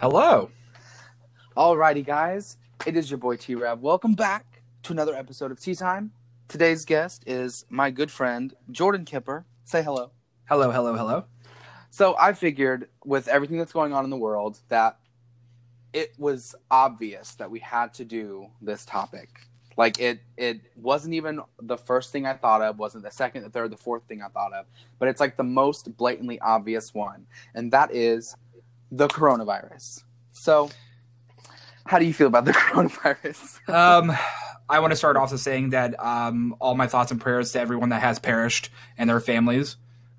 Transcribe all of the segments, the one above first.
Hello. Alrighty, guys. It is your boy T Rev. Welcome back to another episode of Tea Time. Today's guest is my good friend Jordan Kipper. Say hello. Hello, hello, hello. So I figured with everything that's going on in the world that it was obvious that we had to do this topic. Like it it wasn't even the first thing I thought of, wasn't the second, the third, the fourth thing I thought of, but it's like the most blatantly obvious one. And that is the coronavirus. So how do you feel about the coronavirus? Um, I want to start off with saying that um, all my thoughts and prayers to everyone that has perished and their families.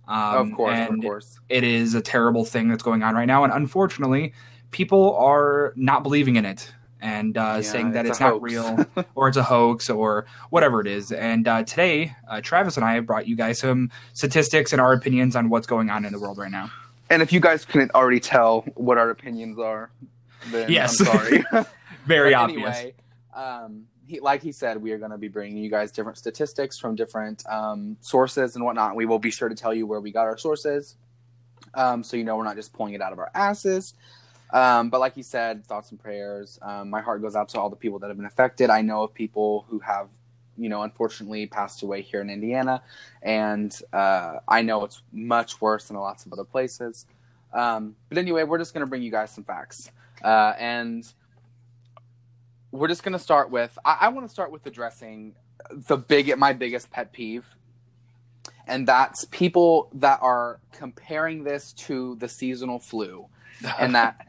Um, of course, and of course. It is a terrible thing that's going on right now, and unfortunately, people are not believing in it and uh, Yeah, saying that it's it's, not hoax. real or it's a hoax or whatever it is. And uh, today, uh, Travis and I have brought you guys some statistics and our opinions on what's going on in the world right now. And if you guys couldn't already tell what our opinions are, then Yes. I'm sorry. Very But obvious. Anyway, um, he, like he said, we are going to be bringing you guys different statistics from different um, sources and whatnot. We will be sure to tell you where we got our sources, um, so you know we're not just pulling it out of our asses. Um, but like he said, thoughts and prayers. Um, my heart goes out to all the people that have been affected. I know of people who have, you know, unfortunately passed away here in Indiana, and uh, I know it's much worse in lots of other places. Um, but anyway, we're just going to bring you guys some facts, uh, and we're just going to start with. I, I want to start with addressing the big, my biggest pet peeve, and that's people that are comparing this to the seasonal flu and that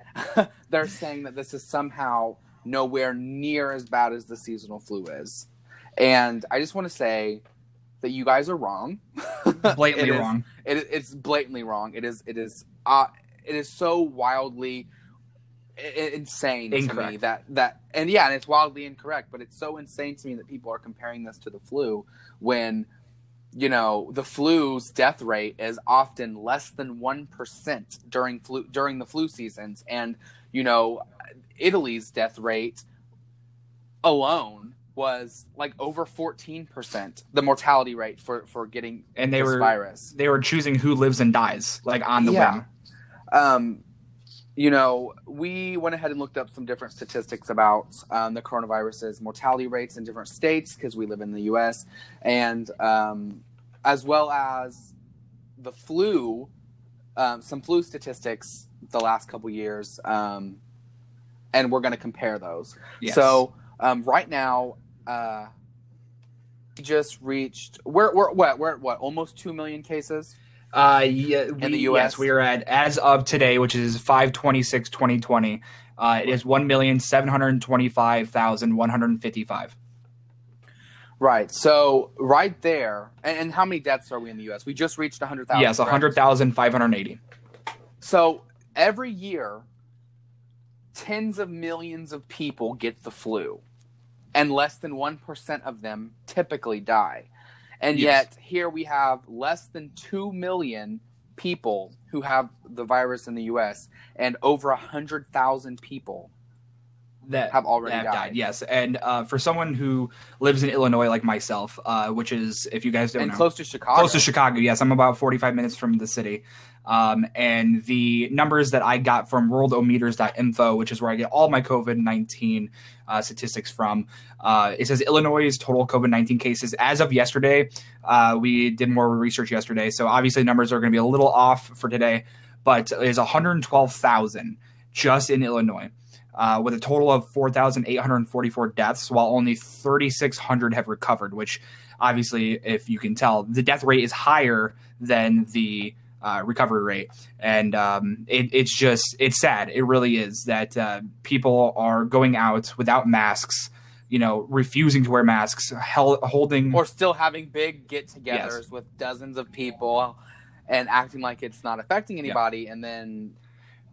they're saying that this is somehow nowhere near as bad as the seasonal flu is. And I just want to say that you guys are wrong. Blatantly It is- wrong. It, it's blatantly wrong. It is. It is. Uh, it is so wildly insane to me that that and yeah, and it's wildly incorrect. But it's so insane to me that people are comparing this to the flu when you know the flu's death rate is often less than one percent during flu during the flu seasons, and you know Italy's death rate alone was like over 14% the mortality rate for for getting And they this were virus they were choosing who lives and dies, like on the Yeah. whim. um, you know, we went ahead and looked up some different statistics about um, the coronavirus's mortality rates in different states because we live in the U.S. and um, as well as the flu, um, some flu statistics the last couple years, um, and we're going to compare those. Yes. So um, right now, uh, we just reached we're we're what we're at what almost two million cases. Uh, yeah, we, the Yes, US? we are at as of today, which is 526 2020. Uh, it is 1,725,155. Right. So right there, and, and how many deaths are we in the U.S.? We just reached hundred thousand. Yes, 100,580. So every year, tens of millions of people get the flu, and less than one percent of them typically die. And Yes. yet here we have less than two million people who have the virus in the U.S. and over a hundred thousand people That have already have died. Yes, and uh, for someone who lives in Illinois like myself, uh, which is, if you guys don't and know, close to Chicago. close to Chicago. Yes, I'm about 45 minutes from the city. Um, and the numbers that I got from worldometers.info, which is where I get all my COVID 19 uh, statistics from, uh, it says Illinois' total COVID 19 cases as of yesterday. Uh, we did more research yesterday, so obviously numbers are going to be a little off for today, but is 112,000 just in Illinois. Uh, with a total of 4,844 deaths, while only 3,600 have recovered, which obviously, if you can tell, the death rate is higher than the uh, recovery rate, and um, it, it's just it's sad. It really is that uh, people are going out without masks, you know, refusing to wear masks, holding or still having big get-togethers with dozens of people and acting like it's not affecting anybody and then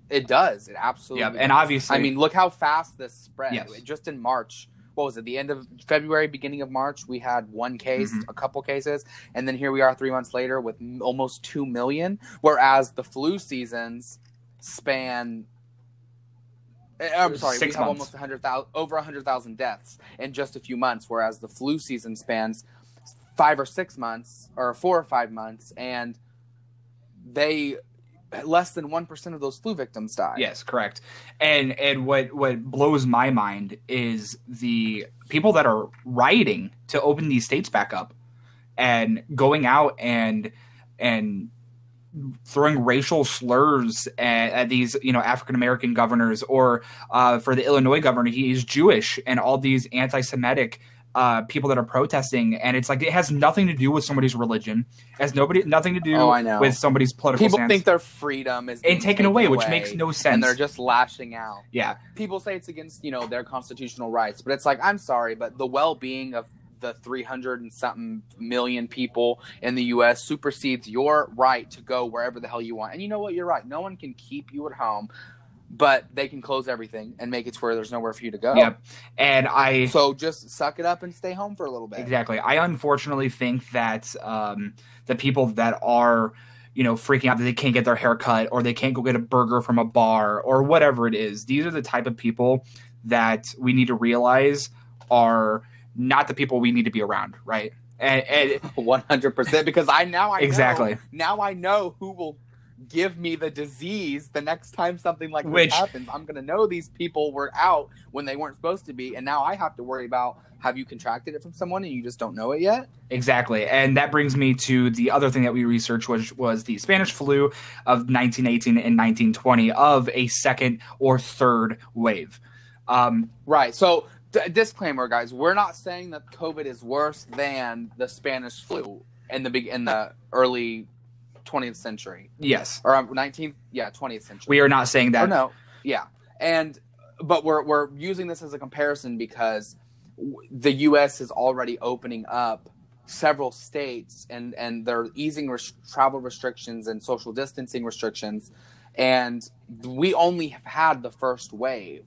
it does. It absolutely Yeah, and obviously- i mean look how fast this spread. Yes. just in march what was it the end of february beginning of march we had one case Mhm. a couple cases and then here we are three months later with almost 2 million whereas the flu seasons span eh, I'm sorry, Six we have months. almost 100,000 over 100,000 deaths in just a few months whereas the flu season spans 5 or 6 months or 4 or 5 months and they less than 1% of those flu victims die. Yes, correct. And and what what blows my mind is the people that are rioting to open these states back up and going out and and throwing racial slurs at, at these you know African American governors or uh, for the Illinois governor he is Jewish and all these anti-Semitic uh, people that are protesting, and it's like it has nothing to do with somebody's religion. It has nobody nothing to do Oh, with somebody's political People stance. think their freedom is being and taken away, which makes no sense. and they're just lashing out. yeah, People say it's against you know their constitutional rights, but it's like I'm sorry, but the well-being of the 300 and something million people in the U.S. supersedes your right to go wherever the hell you want. And you know what? You're right. No one can keep you at home, but they can close everything and make it to where there's nowhere for you to go. Yep. and I So just suck it up and stay home for a little bit. Exactly. I unfortunately think that um, the people that are, you know, freaking out that they can't get their hair cut or they can't go get a burger from a bar or whatever it is, these are the type of people that we need to realize are not the people we need to be around, right? And, and One hundred percent. Because I now I know- Exactly. now I know who will give me the disease the next time something like Which- this happens. I'm gonna know these people were out when they weren't supposed to be, and now I have to worry about have you contracted it from someone and you just don't know it yet. Exactly, and that brings me to the other thing that we researched, which was the Spanish flu of 1918 and 1920 of a second or third wave. Um, Right. So d- disclaimer, guys, we're not saying that COVID is worse than the Spanish flu in the big in the early 20th century yes, or um, 19th, yeah, 20th century. we are not saying that. Or no, yeah, and but we're we're using this as a comparison because the U.S. is already opening up several states and and they're easing res- travel restrictions and social distancing restrictions, and we only have had the first wave.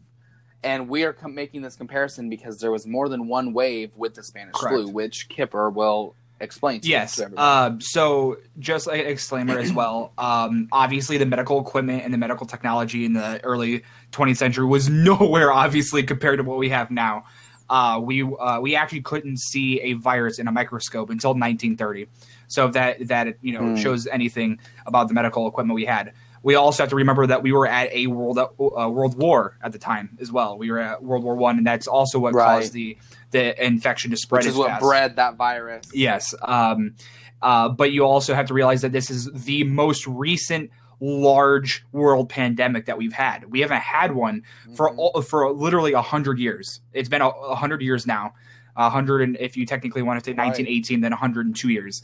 And we are com- making this comparison because there was more than one wave with the Spanish Correct. flu, which Kipper will explain Yes. Uh, so, just like a disclaimer as well. Um, obviously, the medical equipment and the medical technology in the early 20th century was nowhere, obviously, compared to what we have now. Uh, we uh, we actually couldn't see a virus in a microscope until 1930. So that that you know Hmm. shows anything about the medical equipment we had. We also have to remember that we were at a world uh, world war at the time as well. We were at World War One, and that's also what Right. caused the the infection to spread. which is what fast. bred that virus. Yes. Um, uh, but you also have to realize that this is the most recent large world pandemic that we've had. We haven't had one for Mhm. all, for literally a hundred years. It's been hundred years now. A hundred and if you technically want to say Right. 1918, then 102 years.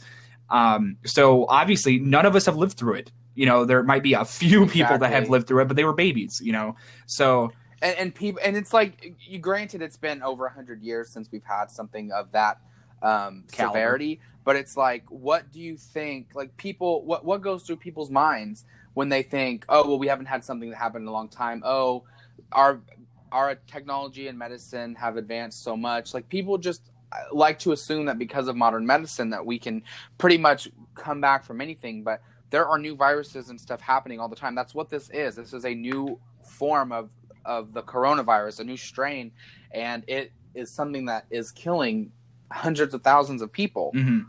Um, so obviously, none of us have lived through it. You know, there might be a few people that have lived through it, but they were babies. You know, so and, and people and it's like you granted it's been over 100 years since we've had something of that um severity but it's like what do you think like people what what goes through people's minds when they think oh well we haven't had something that happened in a long time. Oh our our technology and medicine have advanced so much. Like people just uh, like to assume that because of modern medicine that we can pretty much come back from anything but there are new viruses and stuff happening all the time. That's what this is. This is a new form of of the coronavirus, a new strain, and it is something that is killing hundreds of thousands of people. Mhm.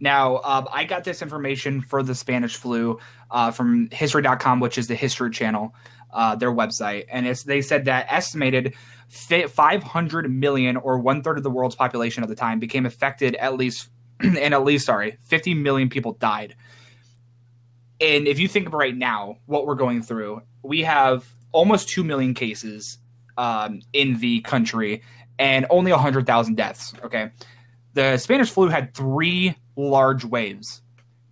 Now, um, I got this information for the Spanish flu uh, from History.com, which is the History Channel, uh, their website, and it's they said that estimated 500 million, or one third of the world's population at the time, became affected. At least, and at least, sorry, 50 million people died. And if you think right now, what we're going through, we have almost two million cases um, in the country, and only 100,000 deaths. Okay the Spanish flu had three large waves.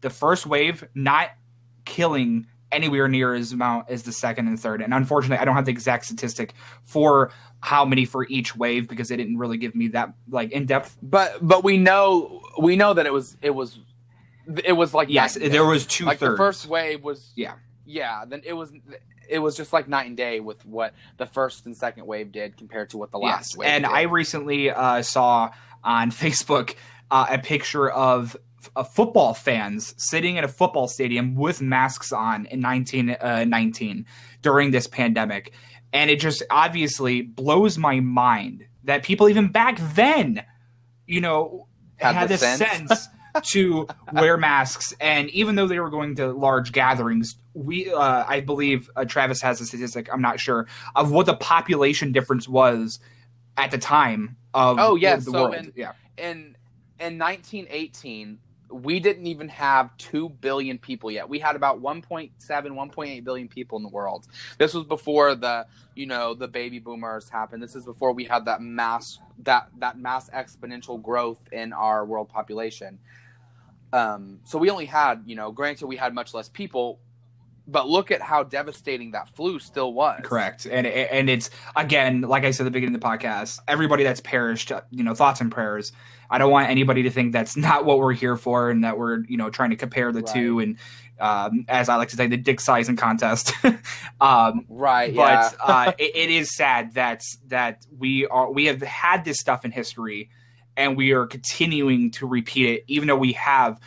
The first wave not killing anywhere near as amount as the second and third. And unfortunately, I don't have the exact statistic for how many for each wave because they didn't really give me that like in depth. But but we know we know that it was it was it was like Yes, there was two like thirds. the first wave was Yeah. yeah then it was it was just like night and day with what the first and second wave did compared to what the last yes, wave and did. I recently uh, saw on Facebook uh, a picture of uh, football fans sitting in a football stadium with masks on in 1919 during this pandemic. And it just obviously blows my mind that people, even back then, you know, Had had, the this sense. sense to wear masks. And even though they were going to large gatherings, we, uh, I believe uh, Travis has a statistic, I'm not sure, of what the population difference was at the time of Oh, yes, the so world. in- yeah. in in 1918 we didn't even have 2 billion people yet we had about 1.7 1.8 billion people in the world this was before the you know the baby boomers happened this is before we had that mass that that mass exponential growth in our world population um so we only had you know granted we had much less people but look at how devastating that flu still was Correct, and and it's again, like I said at the beginning of the podcast, everybody that's perished, you know, thoughts and prayers. I don't want anybody to think that's not what we're here for, and that we're you know trying to compare the two, and um, as I like to say, the dick sizing contest. um, right yeah but uh, it, it is sad that that we are we have had this stuff in history, and we are continuing to repeat it, even though we have.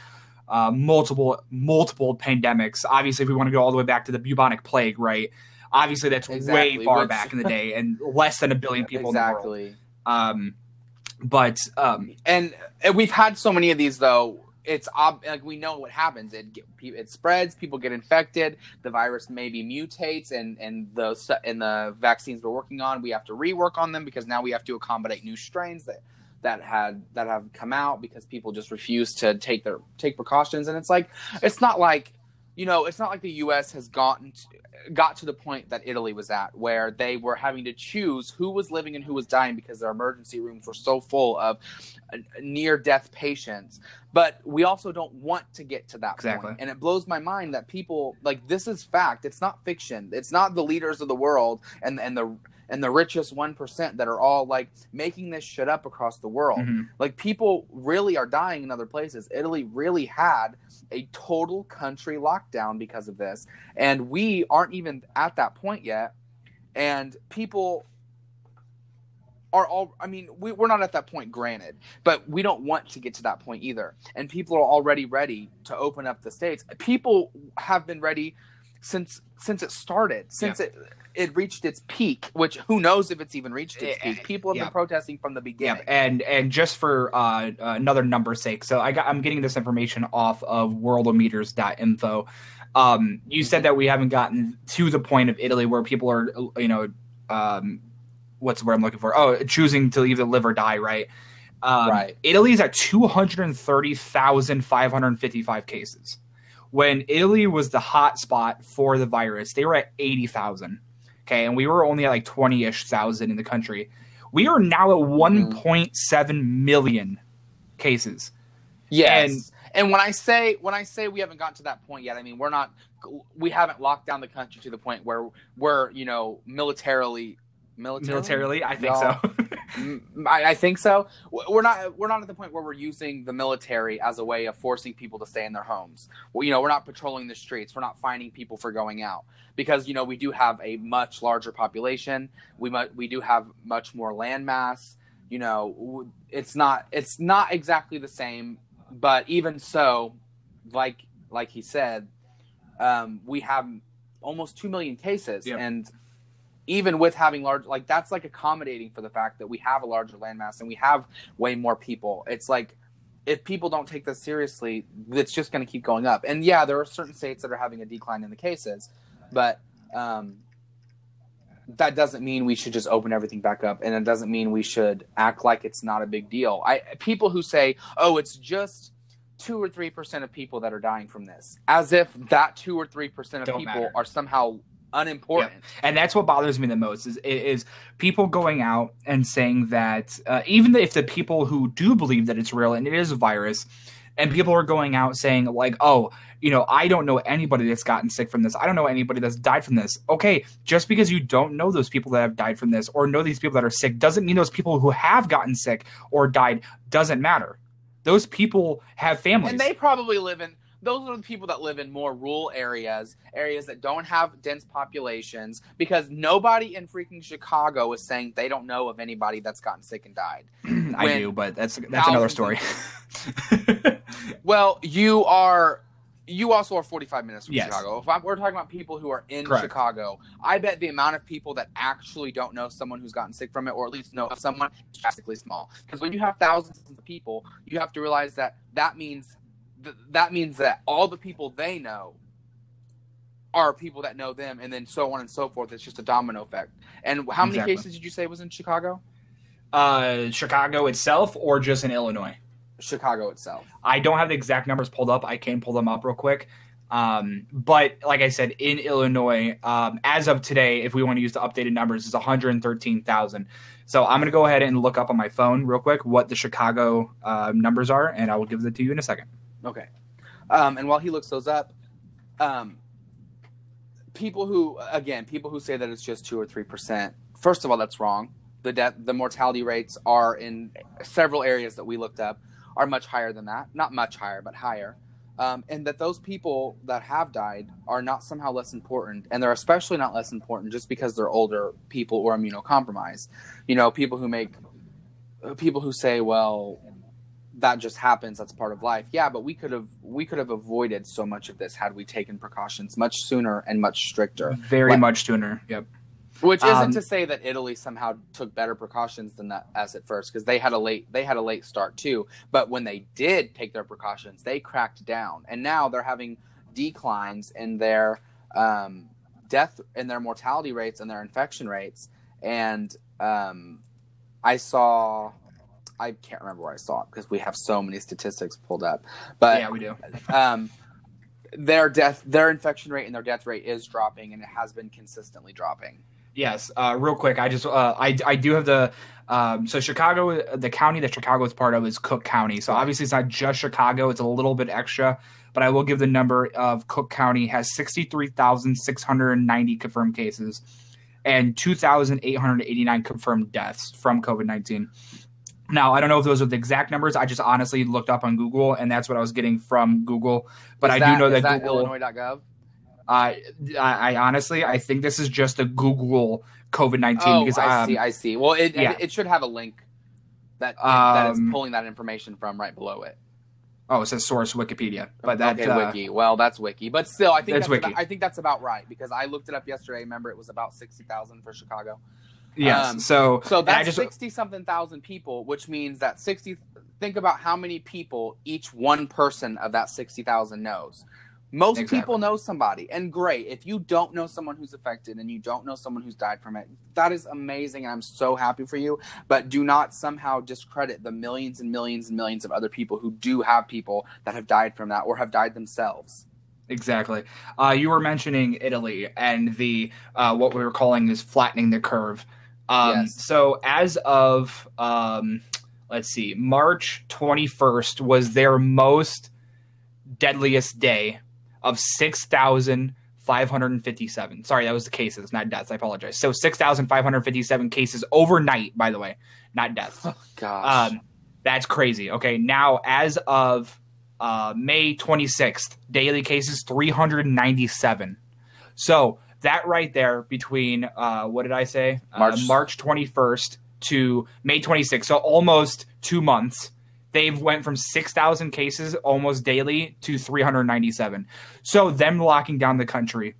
Uh, multiple multiple pandemics. Obviously, if we want to go all the way back to the bubonic plague, right? Obviously, that's way far which- back in the day, and less than a billion people in the world. exactly Um, but um, and, and we've had so many of these though it's ob- like we know what happens it it spreads people get infected the virus maybe mutates and and the and the vaccines we're working on we have to rework on them because now we have to accommodate new strains that that had that have come out because people just refuse to take their take precautions and it's like it's not like you know it's not like the US has gotten to, got to the point that Italy was at where they were having to choose who was living and who was dying because their emergency rooms were so full of uh, near death patients but we also don't want to get to that Exactly. point. and it blows my mind that people like this is fact it's not fiction it's not the leaders of the world and and the and the richest 1% that are all like making this shit up across the world. Mhm. like people really are dying in other places. Italy really had a total country lockdown because of this and we aren't even at that point yet and people are all i mean we, we're not at that point granted but we don't want to get to that point either and people are already ready to open up the states. People have been ready since since it started since it it reached its peak which who knows if it's even reached its Eh, peak people have yeah. been protesting from the beginning and and just for uh, another number's sake, so I got I'm getting this information off of worldometers.info. Um, you said that we haven't gotten to the point of Italy where people are, you know, um, what's the word I'm looking for? Oh, choosing to either live or die, right? Um, Right. Italy's at 230,555 cases. When Italy was the hot spot for the virus, they were at 80,000. Okay, and we were only at like 20 ish thousand in the country. We are now at mm-hmm. 1.7 million cases. Yes. And, when I say when I say we haven't gotten to that point yet, I mean we're not we haven't locked down the country to the point where we're, you know, militarily militarily, Militarily, I think No. so. I, I think so. We're not we're not at the point where we're using the military as a way of forcing people to stay in their homes. Well, you know, we're not patrolling the streets. We're not finding people for going out because you know we do have a much larger population. We mu- we do have much more land mass. You know, it's not it's not exactly the same, but even so, like like he said, um, we have almost two million cases, Yep. and even with having large like that's like accommodating for the fact that we have a larger landmass and we have way more people. It's like if people don't take this seriously it's just going to keep going up. And yeah there are certain states that are having a decline in the cases but um, that doesn't mean we should just open everything back up and it doesn't mean we should act like it's not a big deal. I people who say oh it's just two or three percent of people that are dying from this as if that two or three percent of Don't people matter. are somehow unimportant. And that's what bothers me the most is is people going out and saying that uh, even if the people who do believe that it's real and it is a virus and people are going out saying like oh you know i don't know anybody that's gotten sick from this. I don't know anybody that's died from this. Okay just because you don't know those people that have died from this or know these people that are sick doesn't mean those people who have gotten sick or died doesn't matter. Those people have families. And they probably live in those are the people that live in more rural areas, areas that don't have dense populations, because nobody in freaking Chicago is saying they don't know of anybody that's gotten sick and died. i when do but that's that's another story Well, you are you also are 45 minutes from Yes. Chicago. If I'm, we're talking about people who are in Correct. Chicago, I bet the amount of people that actually don't know someone who's gotten sick from it, or at least know someone, is drastically small. Because when you have thousands of people, you have to realize that that means th- that means that all the people they know are people that know them, and then so on and so forth. It's just a domino effect. And how many Exactly. cases did you say was in Chicago? Uh, Chicago itself, or just in Illinois? Chicago itself. I don't have the exact numbers pulled up. I can pull them up real quick. Um, but like I said, in Illinois, um, as of today, if we want to use the updated numbers, is 113,000. So I'm going to go ahead and look up on my phone real quick what the Chicago uh, numbers are, and I will give it to you in a second. Okay. Um, and while he looks those up, um, people who, again, people who say that it's just two or three percent. First of all, that's wrong. The death, the mortality rates are in several areas that we looked up are much higher than that. Not much higher, but higher. Um, and that those people that have died are not somehow less important, and they're especially not less important just because they're older people or immunocompromised. You know, people who make, people who say, well, that just happens that's part of life yeah but we could have we could have avoided so much of this had we taken precautions much sooner and much stricter Very Like- much sooner. Yep. which isn't Um, to say that italy somehow took better precautions than that as at first because they had a late they had a late start too but when they did take their precautions they cracked down and now they're having declines in their um, death in their mortality rates and their infection rates and um, i saw i can't remember where i saw it because we have so many statistics pulled up but yeah, we do. um, their death, their infection rate and their death rate is dropping, and it has been consistently dropping. Yes, uh, real quick. I just uh, I I do have the um, so Chicago, the county that Chicago is part of is Cook County. So obviously it's not just Chicago; it's a little bit extra. But I will give the number of Cook County has sixty three thousand six hundred ninety confirmed cases and two thousand eight hundred eighty nine confirmed deaths from COVID nineteen. Now I don't know if those are the exact numbers. I just honestly looked up on Google, and that's what I was getting from Google. But Is I do know is that, Google. Illinois.gov. Uh, I, I honestly, I think this is just a Google COVID nineteen Oh, because I um, see. I see. Well, it yeah. it, it should have a link that that it's Um, pulling that information from right below it. oh, it says source Wikipedia, but that okay, uh, wiki. Well, that's wiki, but still, I think That's that's, wiki. About, I think that's about right because I looked it up yesterday. Remember, it was about sixty thousand for Chicago. Yes. um, so So that's sixty something thousand people, which means that sixty. Think about how many people each one person of that sixty thousand knows. Most Exactly. people know somebody, and great. If you don't know someone who's affected and you don't know someone who's died from it, that is amazing, and I'm so happy for you. But do not somehow discredit the millions and millions and millions of other people who do have people that have died from that or have died themselves. exactly. Uh, you were mentioning Italy and the uh, what we were calling is flattening the curve. Um, Yes. So as of um, let's see, March twenty first was their most deadliest day of 6,557. Sorry, that was the cases, not deaths. I apologize. So 6,557 cases overnight, by the way, not deaths. Gosh, Um, that's crazy. Okay, now as of uh, May 26th, daily cases 397. So that right there between uh, what did I say? March. Uh, March 21st to May 26th. So almost two months. They've went from 6,000 cases almost daily to 397. So them locking down the country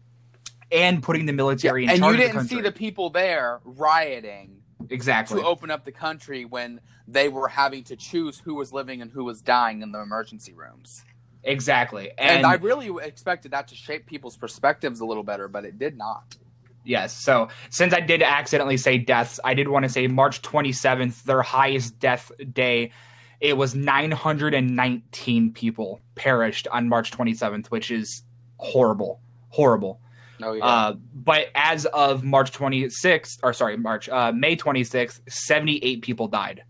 and putting the military in and you the didn't see the people there rioting exactly. to open up the country when they were having to choose who was living and who was dying in the emergency rooms. Exactly. And, And, I really expected that to shape people's perspectives a little better, but it did not. yes. So since I did accidentally say deaths, I did want to say March 27th, their highest death day. It was 919 people perished on March 27th, which is horrible. Horrible. Oh yeah. Uh, but as of March 26th, or sorry, March, uh, May 26th, 78 people died.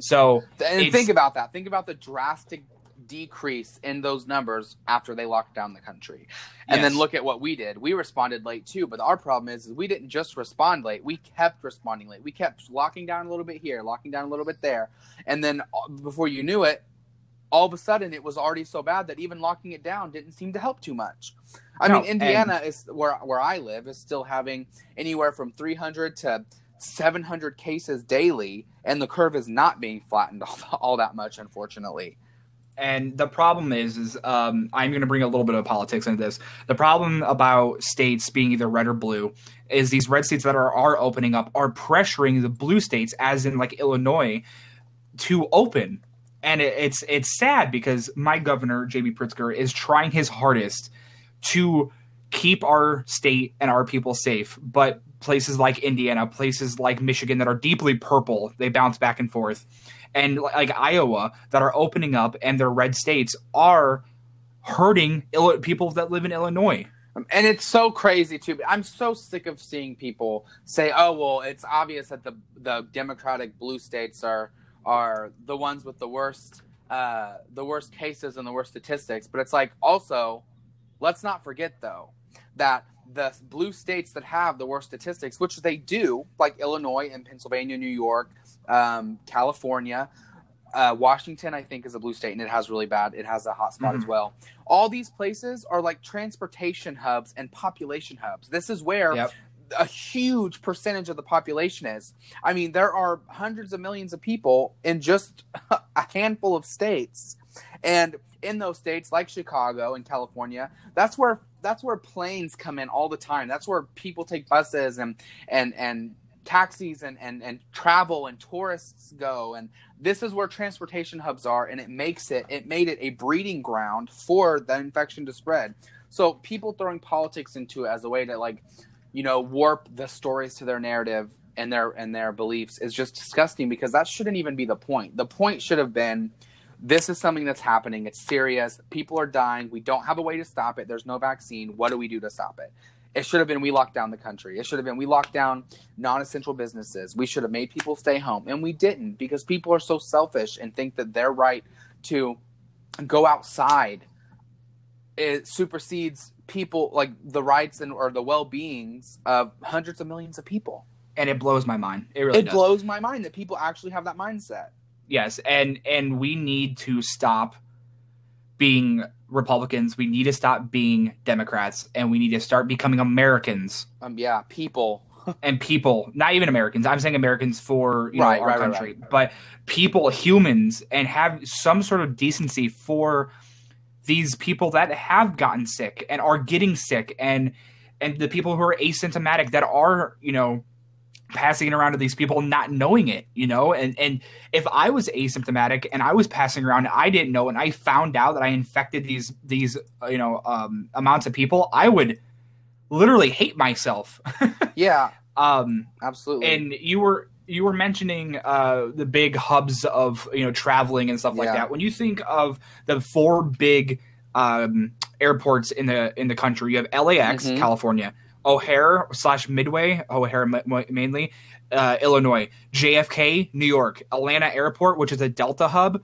So and think about that. Think about the drastic decrease in those numbers after they locked down the country. And then look at what we did. We responded late too, but our problem is, is we didn't just respond late. We kept responding late. We kept locking down a little bit here, locking down a little bit there. And then uh, before you knew it, all of a sudden it was already so bad that even locking it down didn't seem to help too much. I No, mean, Indiana is where where I live is still having anywhere from 300 to 700 cases daily, and the curve is not being flattened all, all that much, unfortunately. And the problem is, is um, I'm going to bring a little bit of politics into this. The problem about states being either red or blue is these red states that are are opening up are pressuring the blue states, as in like Illinois, to open. And it, it's it's sad because my governor JB Pritzker is trying his hardest to keep our state and our people safe, but places like Indiana, places like Michigan that are deeply purple, they bounce back and forth and like Iowa that are opening up and their red states are hurting people that live in Illinois. Um, and it's so crazy too. I'm so sick of seeing people say, "Oh, well, it's obvious that the the Democratic blue states are are the ones with the worst uh, the worst cases and the worst statistics." But it's like also, let's not forget though that the blue states that have the worst statistics, which they do, like Illinois and Pennsylvania, New York, um, California, uh, Washington, I think, is a blue state, and it has really bad. It has a hot spot mm-hmm. as well. All these places are like transportation hubs and population hubs. This is where yep. a huge percentage of the population is. I mean, there are hundreds of millions of people in just a handful of states, and in those states, like Chicago and California, that's where that's where planes come in all the time. That's where people take buses and and and taxis and, and, and travel and tourists go. And this is where transportation hubs are and it makes it it made it a breeding ground for the infection to spread. So people throwing politics into it as a way to like you know warp the stories to their narrative and their and their beliefs is just disgusting because that shouldn't even be the point. The point should have been this is something that's happening it's serious people are dying we don't have a way to stop it there's no vaccine what do we do to stop it it should have been we locked down the country. It should have been we locked down non essential businesses. We should have made people stay home. And we didn't because people are so selfish and think that their right to go outside it supersedes people like the rights and or the well beings of hundreds of millions of people. And it blows my mind. It really it does. blows my mind that people actually have that mindset. Yes, and and we need to stop being Republicans. We need to stop being Democrats, and we need to start becoming Americans. Um, yeah, people and people, not even Americans. I'm saying Americans for you know our right, country, right, but people, humans, and have some sort of decency for these people that have gotten sick and are getting sick, and and the people who are asymptomatic that are you know passing it around to these people not knowing it you know? And and if i was asymptomatic and i was passing around i didn't know and i found out that i infected these these you know um, amounts of people i would literally hate myself. Yeah. Um absolutely. and you were you were mentioning uh the big hubs of you know traveling and stuff like yeah. that. When you think of the four big um airports in the in the country you have lax mm-hmm. california O'Hare slash Midway, O'Hare mainly, uh, Illinois, JFK, New York, Atlanta Airport, which is a Delta hub,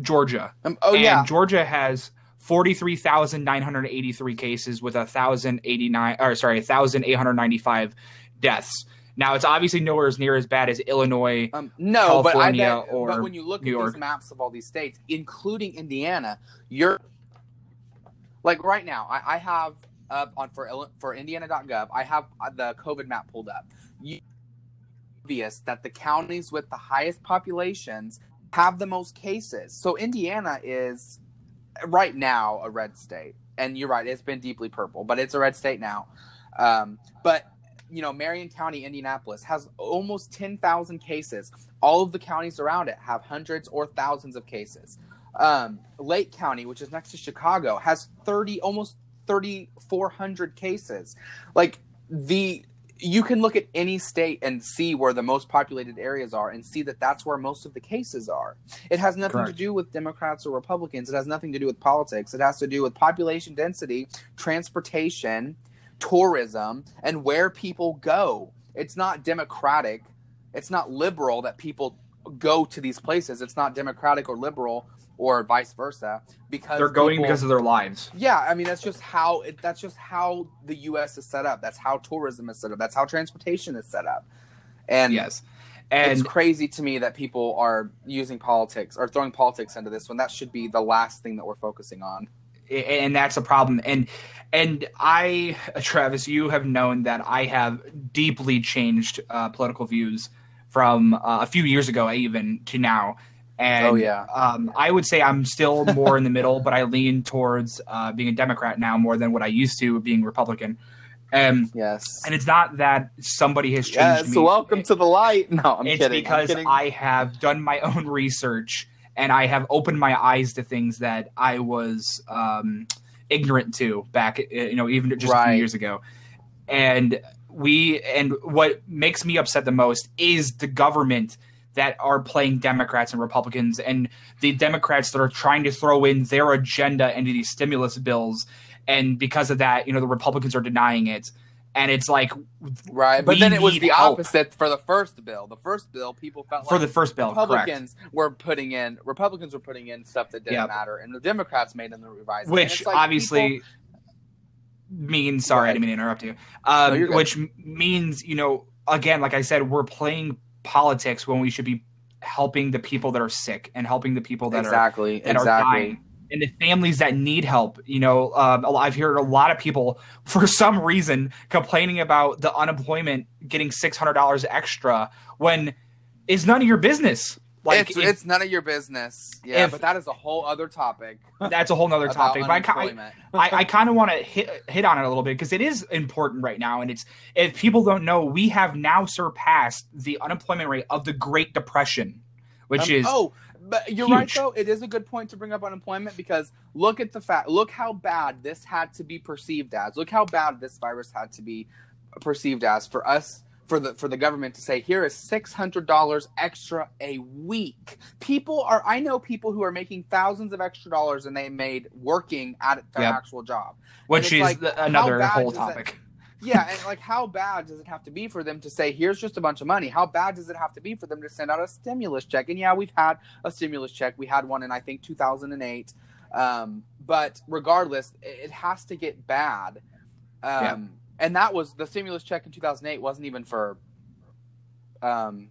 Georgia. Um, oh and yeah, Georgia has forty three thousand nine hundred eighty three cases with a thousand eighty nine, or sorry, thousand eight hundred ninety five deaths. Now it's obviously nowhere as near as bad as Illinois, um, no, California, but, bet, or but when you look New at York. these maps of all these states, including Indiana, you're like right now. I, I have up on for for Indiana.gov, I have uh, the COVID map pulled up. You, obvious that the counties with the highest populations have the most cases. So Indiana is right now a red state, and you're right; it's been deeply purple, but it's a red state now. Um, but you know, Marion County, Indianapolis has almost 10,000 cases. All of the counties around it have hundreds or thousands of cases. Um, Lake County, which is next to Chicago, has 30, almost 3,400 cases. Like the you can look at any state and see where the most populated areas are and see that that's where most of the cases are. It has nothing Correct. to do with Democrats or Republicans. It has nothing to do with politics. It has to do with population density, transportation, tourism, and where people go. It's not democratic. It's not liberal that people go to these places. It's not democratic or liberal or vice versa because they're going people, because of their lives. Yeah, I mean that's just how it, that's just how the U.S. is set up. That's how tourism is set up. That's how transportation is set up. And yes, and it's crazy to me that people are using politics or throwing politics into this when that should be the last thing that we're focusing on. And that's a problem. And and I, Travis, you have known that I have deeply changed uh, political views from uh, a few years ago, even to now And Oh, yeah. um, I would say I'm still more in the middle, but I lean towards uh, being a Democrat now more than what I used to being Republican. Um, Yes. and it's not that somebody has changed Yes. me. Welcome to the light. No, I'm it's kidding. I'm because kidding. I have done my own research and I have opened my eyes to things that I was um, ignorant to back, uh, you know, even just a few years ago. And we, and what makes me upset the most is the government that are playing Democrats and Republicans, and the Democrats that are trying to throw in their agenda into these stimulus bills. And because of that, you know, the Republicans are denying it. And it's like Right, but then it was the help. opposite for the first bill. The first bill, people felt for like the first bill, correct? Republicans were putting in Republicans were putting in stuff that didn't Yep. matter, and the Democrats made in the revised. which obviously means sorry, I didn't mean to interrupt you. Um, No, which means you know, again, like I said, we're playing politics when we should be helping the people that are sick and helping the people that are exactly, are exactly. dying and the families that need help. You know, um, I've heard a lot of people for some reason complaining about the unemployment getting six hundred dollars extra when it's none of your business. Like it's, if- it's none of your business. Yeah, if- but that is a whole other topic. that's a whole nother about topic. But I, I. I, kind of want to hit hit on it a little bit because it is important right now, and it's if people don't know, we have now surpassed the unemployment rate of the Great Depression, which Um, is oh, but you're right though. It is a good point to bring up unemployment because look at the fact. Look how bad this had to be perceived as. Look how bad this virus had to be perceived as for us. For the for the government to say here is six hundred dollars extra a week. People are I know people who are making thousands of extra dollars and they made working at their Yep. actual job. which is like, another whole that- topic. yeah, and like how bad does it have to be for them to say, here's just a bunch of money? How bad does it have to be for them to send out a stimulus check? And yeah, we've had a stimulus check. We had one in I think 2008. Um, but regardless, it, it has to get bad. Um, Yeah. And that was the stimulus check in 2008 wasn't even for um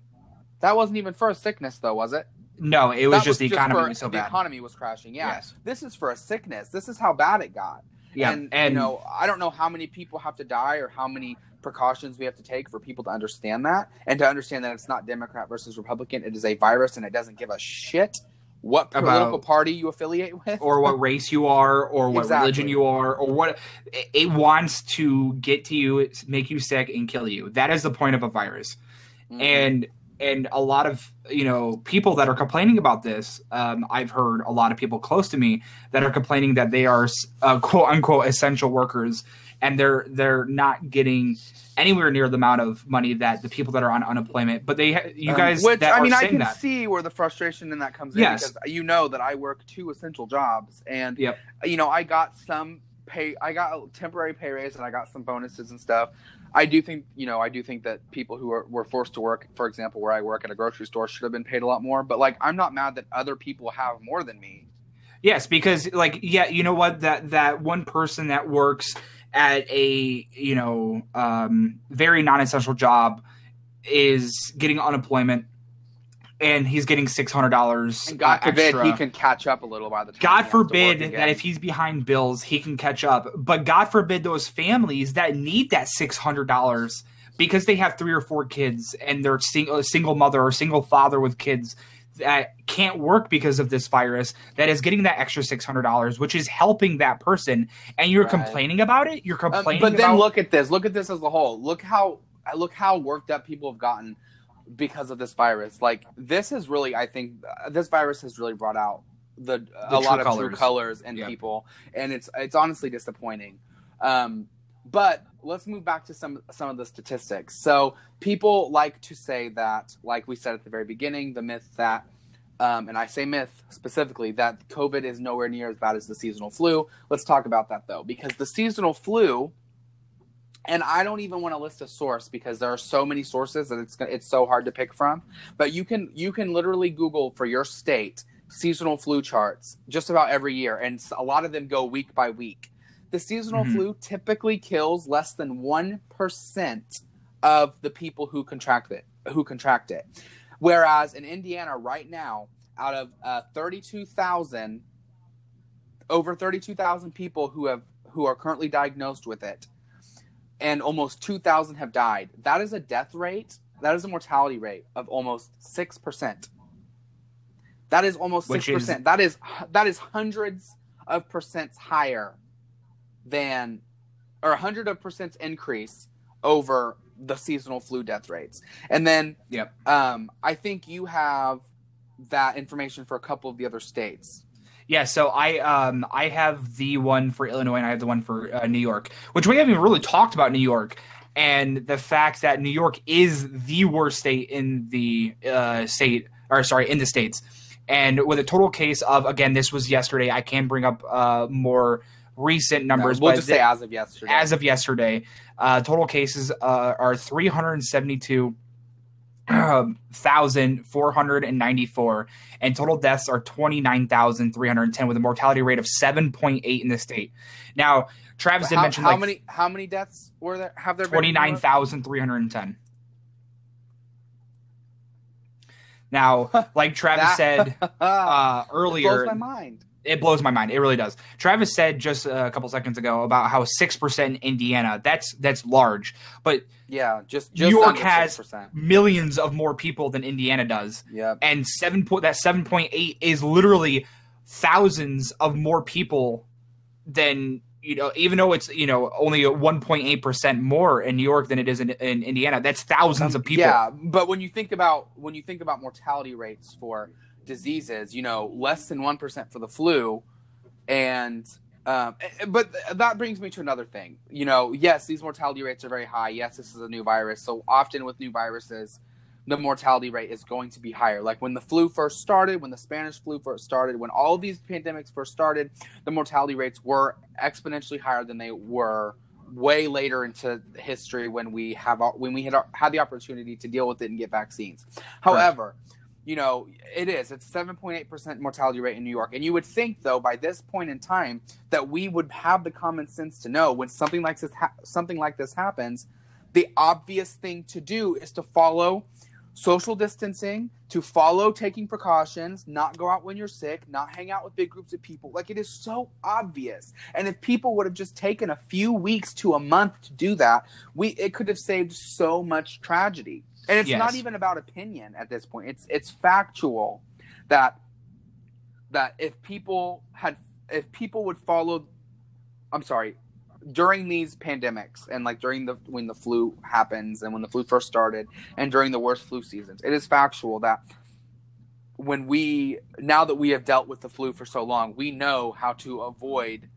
that wasn't even for a sickness though, was it? No, it was That just the economy for- was so the bad. economy was crashing. Yeah. Yes. This is for a sickness. This is how bad it got Yeah, and, and, you know i don't know how many people have to die or how many precautions we have to take for people to understand that and to understand that it's not democrat versus republican it is a virus and it doesn't give a shit what About- political party you affiliate with or what race you are, or what Exactly. religion you are, or what it, it wants to get to you, make you sick, and kill you. That is the point of a virus. Mhm. and and a lot of you know people that are complaining about this um, i've heard a lot of people close to me that are complaining that they are uh, quote unquote essential workers and they're they're not getting anywhere near the amount of money that the people that are on unemployment but they you Um, guys which that i mean i can that see where the frustration in that comes in Yes. because you know that i work two essential jobs and Yep. you know i got some pay i got a temporary pay raise and i got some bonuses and stuff i do think you know i do think that people who are, were forced to work for example where i work at a grocery store should have been paid a lot more but like i'm not mad that other people have more than me Yes, because like yeah, you know what that that one person that works at a you know um, very non-essential job is getting unemployment, and he's getting six hundred dollars. god forbid extra. he can catch up a little by the time God forbid that if he's behind bills, he can catch up. But God forbid those families that need that six hundred dollars because they have three or four kids and they're sing- a single mother or single father with kids that can't work because of this virus that is getting that extra six hundred dollars, which is helping that person, and you're Right. complaining about it. You're Um, complaining, but then about look at this. Look at this as a whole. Look how look how worked up people have gotten because of this virus. Like this is really, I think, uh, this virus has really brought out the, a true lot of colors. true colors and Yep. people, and it's it's honestly disappointing. Um, but let's move back to some some of the statistics. So people like to say that, like we said at the very beginning, the myth that. Um, and I say myth specifically that COVID is nowhere near as bad as the seasonal flu. Let's talk about that though, because the seasonal flu, and I don't even want to list a source because there are so many sources that it's it's so hard to pick from. But you can you can literally Google for your state seasonal flu charts just about every year, and a lot of them go week by week. The seasonal Mhm. flu typically kills less than one percent of the people who contract it. Who contract it, whereas in Indiana right now, out of uh, thirty-two thousand, over thirty-two thousand people who have who are currently diagnosed with it, and almost two thousand have died. That is a death rate. That is a mortality rate of almost six percent. That is almost Which six is- percent. That is that is hundreds of percents higher than, or a hundred of percents increase over the seasonal flu death rates. And then, Yep. um, I think you have that information for a couple of the other states. Yeah, so I um I have the one for Illinois and I have the one for uh, New York, which we haven't really talked about New York and the fact that New York is the worst state in the uh, state or sorry in the states, and with a total case of again this was yesterday. I can bring up uh, more recent numbers, we'll but just say as of yesterday. as of yesterday, uh, total cases uh, are 372. um, thousand four hundred and ninety four, and total deaths are twenty nine thousand three hundred ten, with a mortality rate of seven point eight in the state. Now, Travis did how, mention how like many how many deaths were there? Have there been? twenty nine thousand three hundred ten. Now, like Travis said uh, blows earlier, my mind. It blows my mind. It really does. Travis said just a couple seconds ago about how six percent Indiana. That's that's large, but Yeah, just New York has 6%. millions of more people than Indiana does. Yep. and seven point that seven point eight is literally thousands of more people than you know. Even though it's you know only one point eight percent more in New York than it is in, in Indiana, that's thousands of people. Yeah, but when you think about when you think about mortality rates for diseases, you know, less than one percent for the flu, and um, but that brings me to another thing. You know, yes, these mortality rates are very high. Yes, this is a new virus, so often with new viruses, the mortality rate is going to be higher. Like when the flu first started, when the Spanish flu first started, when all of these pandemics first started, the mortality rates were exponentially higher than they were way later into history when we have when we had had the opportunity to deal with it and get vaccines. However, you know, it is it's 7.8% mortality rate in New York. And you would think though by this point in time that we would have the common sense to know when something like this ha- something like this happens, the obvious thing to do is to follow social distancing, to follow taking precautions, not go out when you're sick, not hang out with big groups of people. Like it is so obvious. And if people would have just taken a few weeks to a month to do that, we it could have saved so much tragedy. And it's Yes. not even about opinion at this point. It's it's factual that that if people had if people would follow I'm sorry, during these pandemics and like during the when the flu happens and when the flu first started and during the worst flu seasons it is factual that when we now that we have dealt with the flu for so long we know how to avoid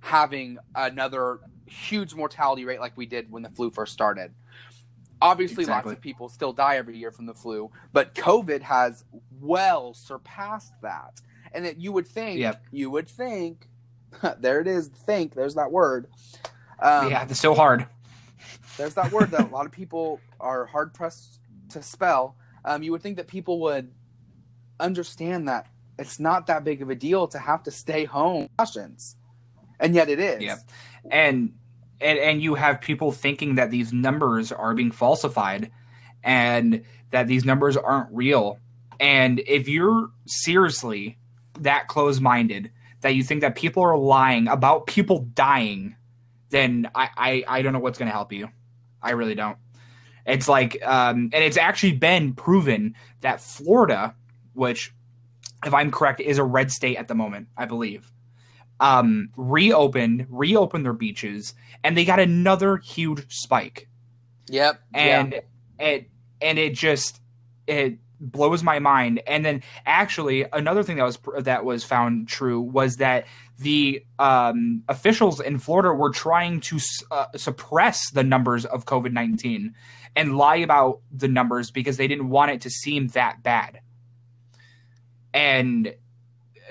having another huge mortality rate like we did when the flu first started obviously Exactly. lots of people still die every year from the flu but covid has well surpassed that and that you would think Yep. you would think there it is think there's that word um, yeah, it's so hard. there's that word that a lot of people are hard pressed to spell. Um, you would think that people would understand that it's not that big of a deal to have to stay home, and yet it is. Yep. and and and you have people thinking that these numbers are being falsified and that these numbers aren't real. And if you're seriously that close-minded that you think that people are lying about people dying then i i, I don't know what's going to help you. I really don't. It's like um and it's actually been proven that florida which if i'm correct is a red state at the moment i believe um, reopened, reopened their beaches, and they got another huge spike. Yep. And it and it just it blows my mind. And then actually another thing that was that was found true was that the um, officials in Florida were trying to uh, suppress the numbers of COVID nineteen and lie about the numbers because they didn't want it to seem that bad. And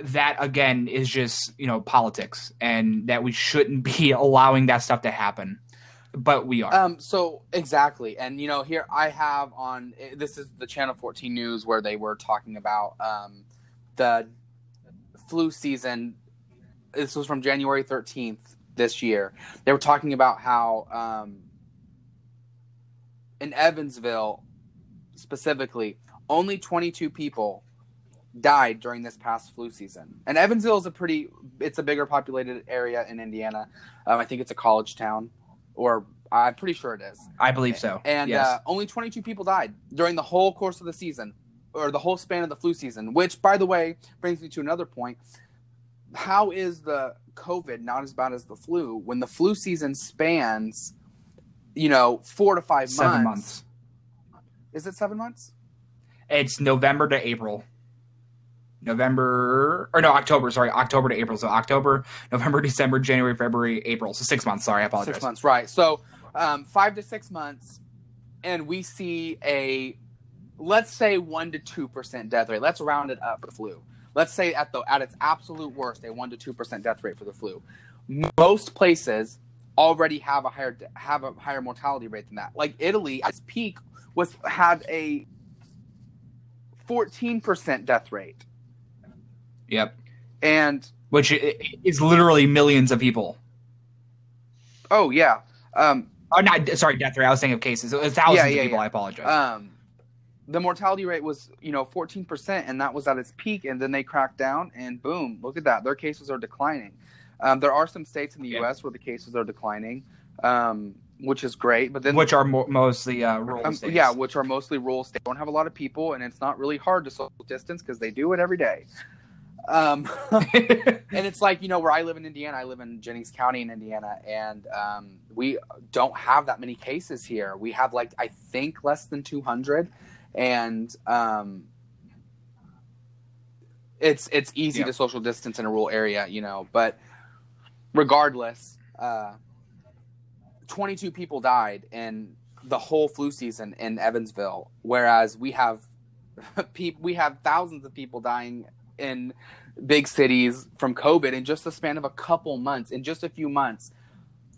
that again is just you know politics and that we shouldn't be allowing that stuff to happen but we are Um, so exactly, and you know, here I have on this is the Channel 14 News where they were talking about um, the flu season. This was from January 13th this year. They were talking about how um, in Evansville, specifically, only 22 people died during this past flu season. And Evansville is a pretty, it's a bigger populated area in Indiana. Um, I think it's a college town or I'm pretty sure it is. i believe so And yes. uh, only 22 people died during the whole course of the season. or the whole span of the flu season. Which, by the way, brings me to another point. How is the COVID not as bad as the flu when the flu season spans, you know, four to five Seven months? months. Is it seven months? It's November to April. November or no October, sorry, October to April. So October, November, December, January, February, April. So six months. Sorry, I apologize. Six months, right? So um, five to six months, and we see a let's say one to two percent death rate. Let's round it up for the flu. Let's say at the at its absolute worst, a one to two percent death rate for the flu. Most places already have a higher have a higher mortality rate than that. Like Italy, at its peak was had a fourteen percent death rate, Yep. and Which is literally millions of people. oh yeah, um, Oh, not sorry, death rate. I was saying of cases. It was thousands Yeah, of people. yeah. I apologize. um, the mortality rate was you know 14% and that was at its peak and then they cracked down and boom look at that their cases are declining um, there are some states in the Yeah. us where the cases are declining um, which is great but then which are mo- mostly uh, rural um, states. yeah which are mostly rural states don't have a lot of people and it's not really hard to social distance because they do it every day um, and it's like you know where I live in Indiana. I live in Jennings County in Indiana, and um, we don't have that many cases here. We have like I think less than two hundred, and um, it's it's easy Yeah. to social distance in a rural area, you know. But regardless, uh, twenty two people died in the whole flu season in Evansville, whereas we have we have thousands of people dying in big cities from COVID in just the span of a couple months. In just a few months,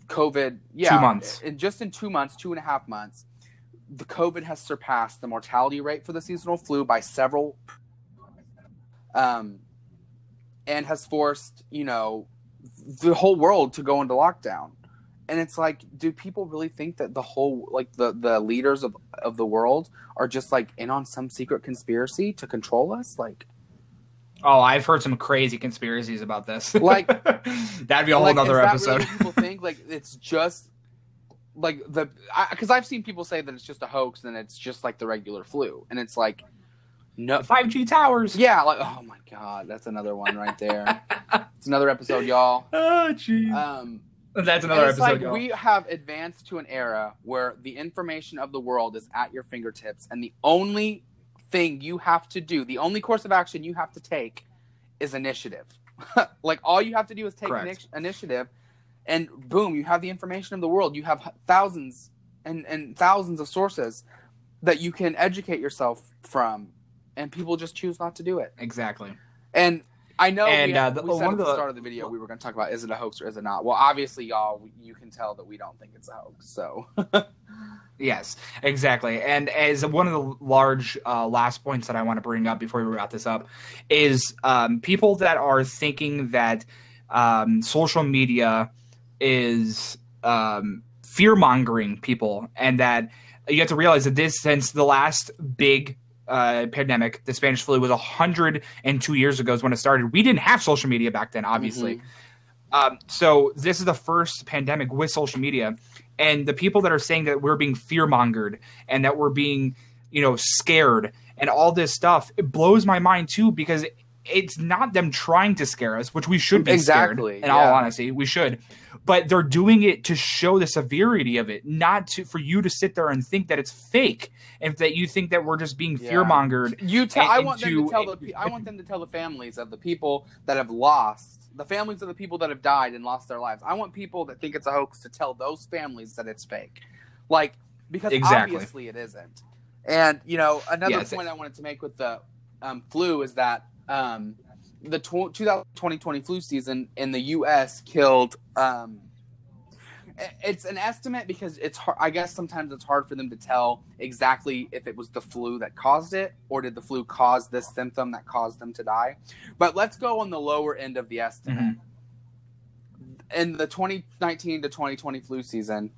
COVID, yeah, Two months. In just in two months, two and a half months, the COVID has surpassed the mortality rate for the seasonal flu by several, um, and has forced you know the whole world to go into lockdown. And it's like, do people really think that the whole like the the leaders of of the world are just like in on some secret conspiracy to control us? Like, oh, I've heard some crazy conspiracies about this. Like- that'd be a whole like, other episode. Really people think like it's just like the because I've seen people say that it's just a hoax and it's just like the regular flu, and it's like no, Five G towers. yeah, like oh my god, that's another one right there. it's another episode, y'all. Oh, jeez. Um, That's another it's episode. like y'all. we have advanced to an era where the information of the world is at your fingertips, and the only thing you have to do, the only course of action you have to take, is initiative. like all you have to do is take Correct. initiative, and boom, you have the information of the world. You have thousands and and thousands of sources that you can educate yourself from, and people just choose not to do it. exactly. And I know And, we, uh, the- we said at the, the- start of the video we were going to talk about is it a hoax or is it not? Well, obviously, y'all, you can tell that we don't think it's a hoax. So, Yes, exactly. And as one of the large uh, last points that I want to bring up before we wrap this up is um, people that are thinking that um, social media is um, fear mongering people, and that you have to realize that this, since the last big uh, pandemic, the Spanish flu was 102 years ago is when it started. We didn't have social media back then, obviously. Um, so this is the first pandemic with social media, and the people that are saying that we're being fear mongered and that we're being, you know, scared and all this stuff, it blows my mind too because it's not them trying to scare us, which we should be Exactly, scared. In all honesty, we should, but they're doing it to show the severity of it, not to for you to sit there and think that it's fake and that you think that we're just being Yeah. fear mongered. you tell. I want them to- to tell the. I want them to tell the families of the people that have lost, the families of the people that have died and lost their lives. I want people that think it's a hoax to tell those families that it's fake, like because Exactly. obviously it isn't. And you know, another Yes. point I wanted to make with the um, flu is that um, the tw- 2020 flu season in the U.S. killed. Um, it's an estimate because it's hard. I guess sometimes it's hard for them to tell exactly if it was the flu that caused it or did the flu cause this symptom that caused them to die. But let's go on the lower end of the estimate. In the 2019 to 2020 flu season,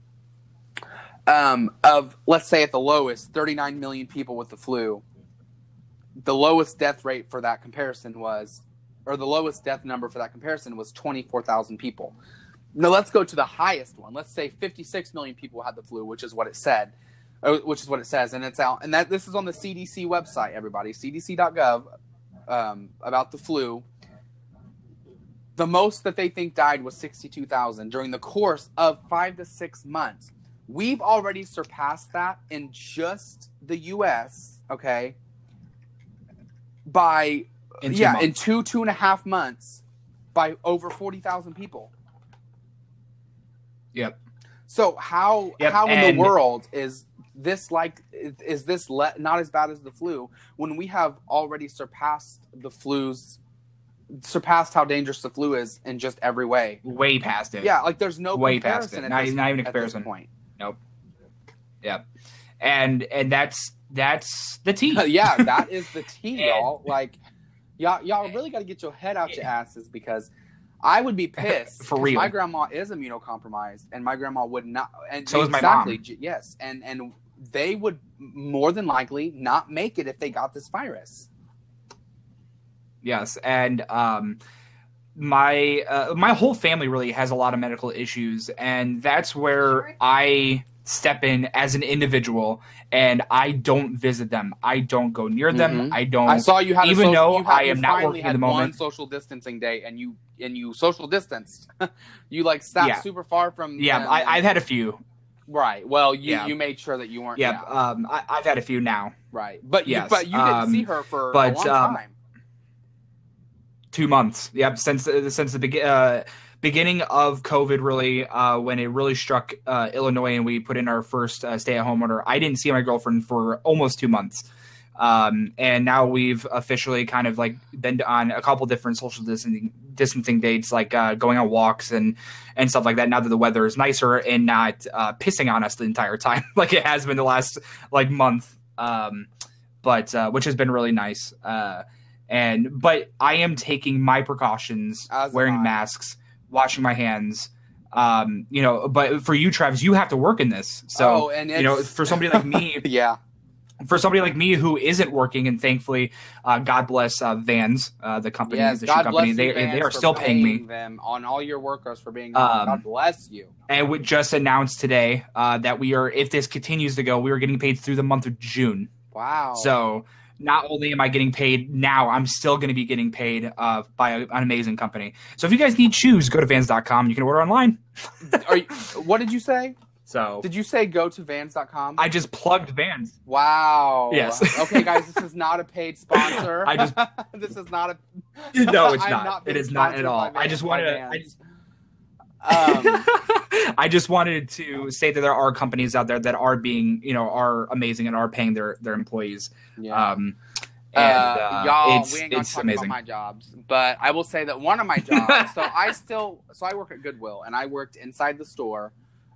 um, of let's say at the lowest, 39 million people with the flu, the lowest death rate for that comparison was, or the lowest death number for that comparison was 24,000 people. Now let's go to the highest one. Let's say 56 million people had the flu, which is what it said. Oh, which is what it says, and it's out. And that this is on the CDC website. Everybody, CDC.gov um, about the flu. The most that they think died was sixty-two thousand during the course of five to six months. We've already surpassed that in just the U.S. Okay, by In yeah, months. in two two and a half months, by over forty thousand people. Yep. So how Yep, how in and- the world is this like is, is this le- not as bad as the flu when we have already surpassed the flu's surpassed how dangerous the flu is in just every way? way past it. Yeah, like there's no Way past it. Not- this- not even a comparison point nope point. and and that's that's the tea. yeah, that is the tea, y'all. Like, y'all, y'all really got to get your head out your asses because I would be pissed for real. My grandma is immunocompromised, and my grandma would not. And So is my exactly, mom. j- Yes, and and they would more than likely not make it if they got this virus. Yes, and um, my uh, my whole family really has a lot of medical issues, and that's where I step in as an individual, and I don't visit them. I don't go near them. Mhm. I don't. I saw you had even social, though had, I am not working at had the one moment. social distancing day, and you and you social distanced. you like sat Yeah. super far from. yeah, I, I've had a few. right. Well, you Yeah. you made sure that you weren't. Yeah, um, I, I've had a few now. Right, but Yes, you, but you didn't um, see her for but, a long um, time. Two months. Yep, since uh, since the begin. Uh, Beginning of COVID, really, uh, when it really struck uh, Illinois and we put in our first uh, stay-at-home order, I didn't see my girlfriend for almost two months. um, and now we've officially kind of like been on a couple different social distancing distancing dates, like uh, going on walks and and stuff like that. Now that the weather is nicer and not uh, pissing on us the entire time, like it has been the last like month, um, but uh, which has been really nice. Uh, and but I am taking my precautions, As wearing masks, washing my hands. Um, you know, but for you, Travis, you have to work in this. So oh, and you know, for somebody like me, yeah, for somebody like me who isn't working, and thankfully, uh, God bless uh, Vans, uh, the company, yes. the shoe company, they they are still paying me. them on all your workers for being. Um, God bless you. And we just announced today uh, that we are, if this continues to go, we are getting paid through the month of June. Wow. So not only am I getting paid now, I'm still going to be getting paid uh, by a, an amazing company. So if you guys need shoes, go to Vans.com. You can order online. Are you, what did you say? So Did you say go to vans.com? I just plugged Vans. wow. Yes. okay, guys, this is not a paid sponsor. I just- this is not a. No, it's I'm not. being it is not at all. I just wanted to. I just, Um, I just wanted to say that there are companies out there that are being, you know, are amazing and are paying their their employees. yeah. Um, and uh, uh, y'all, it's we ain't gonna talk amazing. about my jobs, but I will say that one of my jobs. so I still, so I work at Goodwill, and I worked inside the store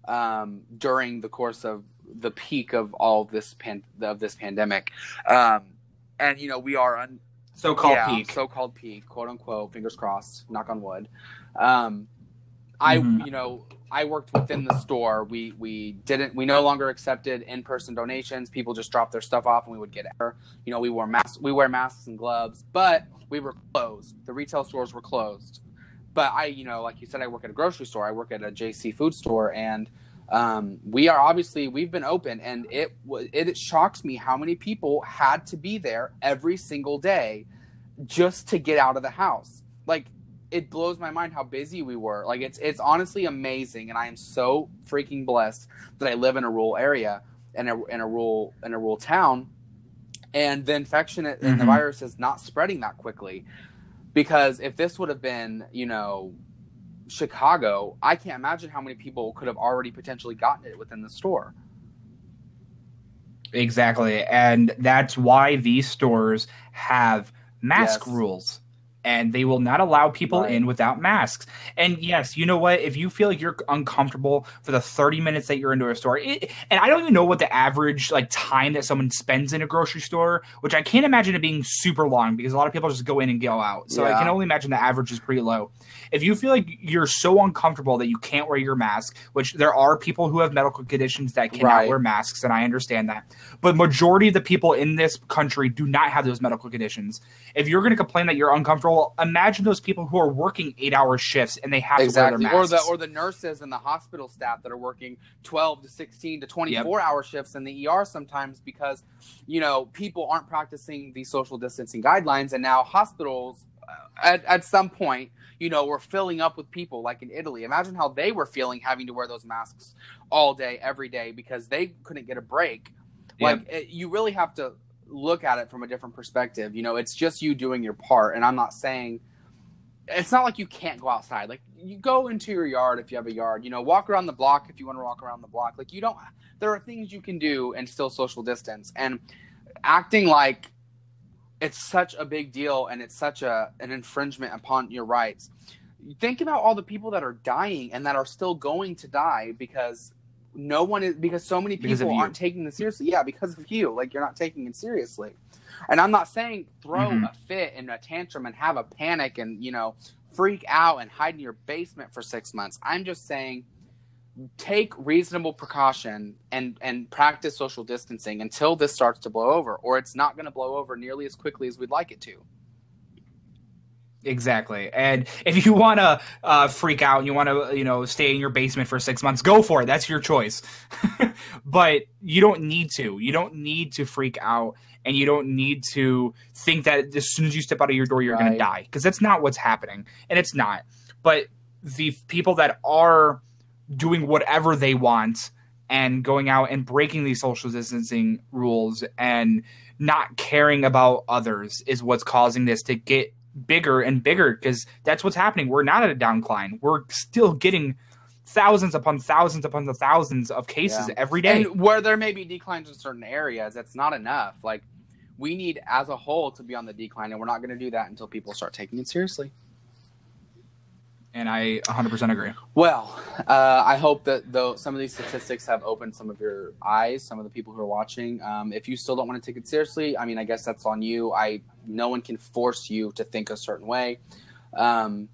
um, during the course of the peak of all this pan- of this pandemic, um, and you know we are un- So called yeah, peak. so-called peak, quote unquote. Fingers crossed. Knock on wood. Um, I, Mhm. you know, I worked within the store. We we didn't. We no longer accepted in-person donations. People just dropped their stuff off, and we would get it. You know, we wore masks. We wear masks and gloves, but we were closed. The retail stores were closed. But I, you know, like you said, I work at a grocery store. I work at a JC food store, and um, we are obviously we've been open, and it it shocks me how many people had to be there every single day just to get out of the house. Like it blows my mind how busy we were. Like it's it's honestly amazing, and I am so freaking blessed that I live in a rural area and a in a rural in a rural town, and the infection and the Mhm. virus is not spreading that quickly. Because if this would have been, you know, Chicago, I can't imagine how many people could have already potentially gotten it within the store. Exactly. And that's why these stores have mask Yes. rules. And they will not allow people Right. in without masks. And yes, you know what? If you feel like you're uncomfortable for the 30 minutes that you're into a store, it, and I don't even know what the average like time that someone spends in a grocery store, which I can't imagine it being super long because a lot of people just go in and go out. So I can only imagine the average is pretty low. If you feel like you're so uncomfortable that you can't wear your mask, which there are people who have medical conditions that cannot Right. wear masks, and I understand that but majority of the people in this country do not have those medical conditions. If you're going to complain that you're uncomfortable control. Imagine those people who are working eight hour shifts and they have exactly. to wear or their masks. the or the nurses and the hospital staff that are working 12 to 16 to 24 hour shifts in the ER sometimes because you know people aren't practicing the social distancing guidelines and now hospitals uh, at, at some point you know were filling up with people like in Italy imagine how they were feeling having to wear those masks all day every day because they couldn't get a break like it, you really have to look at it from a different perspective you know it's just you doing your part and i'm not saying it's not like you can't go outside. Like you go into your yard if you have a yard, you know, walk around the block if you want to walk around the block. Like you don't there are things you can do and still social distance. And acting like it's such a big deal and it's such a an infringement upon your rights. Think about all the people that are dying and that are still going to die because no one is because so many people aren't taking this seriously. Yeah, because of you. Like you're not taking it seriously. And I'm not saying throw Mhm. a fit and a tantrum and have a panic and, you know, freak out and hide in your basement for six months. I'm just saying take reasonable precaution and and practice social distancing until this starts to blow over or it's not going to blow over nearly as quickly as we'd like it to. Exactly. And if you want to uh, freak out and you want to, you know, stay in your basement for six months, go for it. That's your choice. but you don't need to. You don't need to freak out and you don't need to think that as soon as you step out of your door, you're going to die because that's not what's happening. And it's not. But the people that are doing whatever they want and going out and breaking these social distancing rules and not caring about others is what's causing this to get bigger and bigger because that's what's happening. We're not at a downcline. We're still getting thousands upon thousands upon the thousands of cases Yeah. every day. And where there may be declines in certain areas, that's not enough. Like we need as a whole to be on the decline and we're not going to do that until people start taking it seriously. And I 100% agree. Well, uh, I hope that though some of these statistics have opened some of your eyes, some of the people who are watching. Um, if you still don't want to take it seriously, I mean, I guess that's on you. I no one can force you to think a certain way. Um,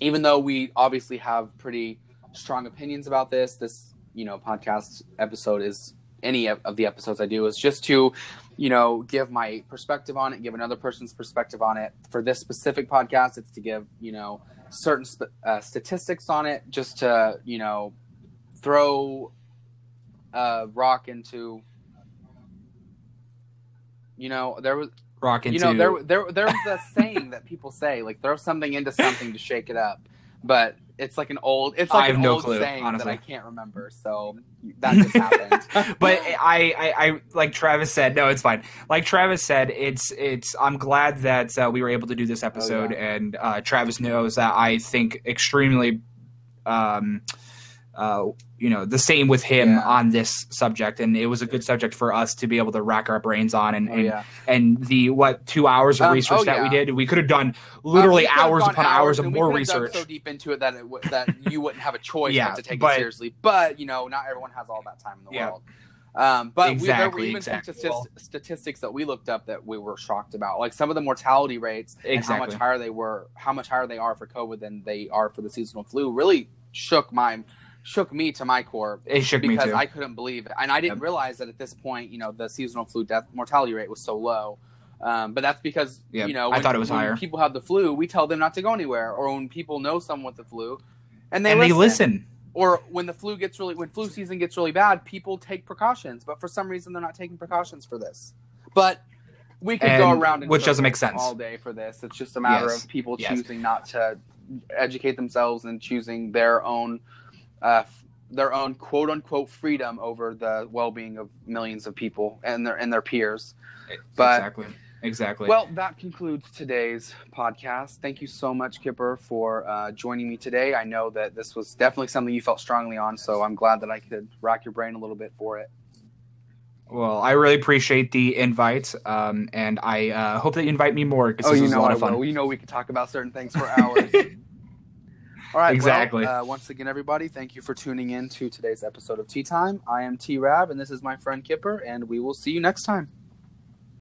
even though we obviously have pretty strong opinions about this, this you know podcast episode is any of, the episodes I do is just to you know give my perspective on it, give another person's perspective on it. For this specific podcast, it's to give you know certain sp- uh, statistics on it just to you know throw a rock into you know there was Rock into you know there there there's a saying that people say like throw something into something to shake it up. But it's like an old it's I have an no old clue, saying honestly. that I can't remember so that just happened but I, I, I, like Travis said, no, it's fine. Like Travis said, it's, it's. I'm glad that uh, we were able to do this episode, Oh, yeah. and uh, Travis knows that I think extremely, um, uh, you know, the same with him Yeah. on this subject, and it was a good subject for us to be able to rack our brains on, and, oh, and, yeah and the what two hours of Um, research oh, that we did, we could have done literally Uh, hours upon hours of we more research. so deep into it that it w- that you wouldn't have a choice Yeah, to take but- it seriously but you know not everyone has all that time in the Yeah. world um, but we, there were even exactly. some statist- statistics that we looked up that we were shocked about like some of the mortality rates and how much higher they were how much higher they are for covid than they are for the seasonal flu really shook my shook me to my core It shook me because too. I couldn't believe it, and I didn't Yep. realize that at this point, you know, the seasonal flu death mortality rate was so low. Um, but that's because Yep. you know I thought it was when higher. People have the flu, we tell them not to go anywhere, or when people know someone with the flu, and they and listen. they listen. Or when the flu gets really when flu season gets really bad, people take precautions, but for some reason they're not taking precautions for this. But we could go around which doesn't make sense. all day for this. It's just a matter Yes. of people Yes. choosing not to educate themselves and choosing their own uh, their own quote unquote freedom over the well being of millions of people and their and their peers. But- exactly. Exactly. Well, that concludes today's podcast. Thank you so much, Kipper, for uh, joining me today. I know that this was definitely something you felt strongly on, so I'm glad that I could rack your brain a little bit for it. Well, I really appreciate the invite, um, and I uh, hope that you invite me more because oh, this was a lot I of fun. will. You know we could talk about certain things for hours. All right, Exactly. Well, uh, once again, everybody, thank you for tuning in to today's episode of Tea Time. I am T Rab, and this is my friend Kipper, and we will see you next time.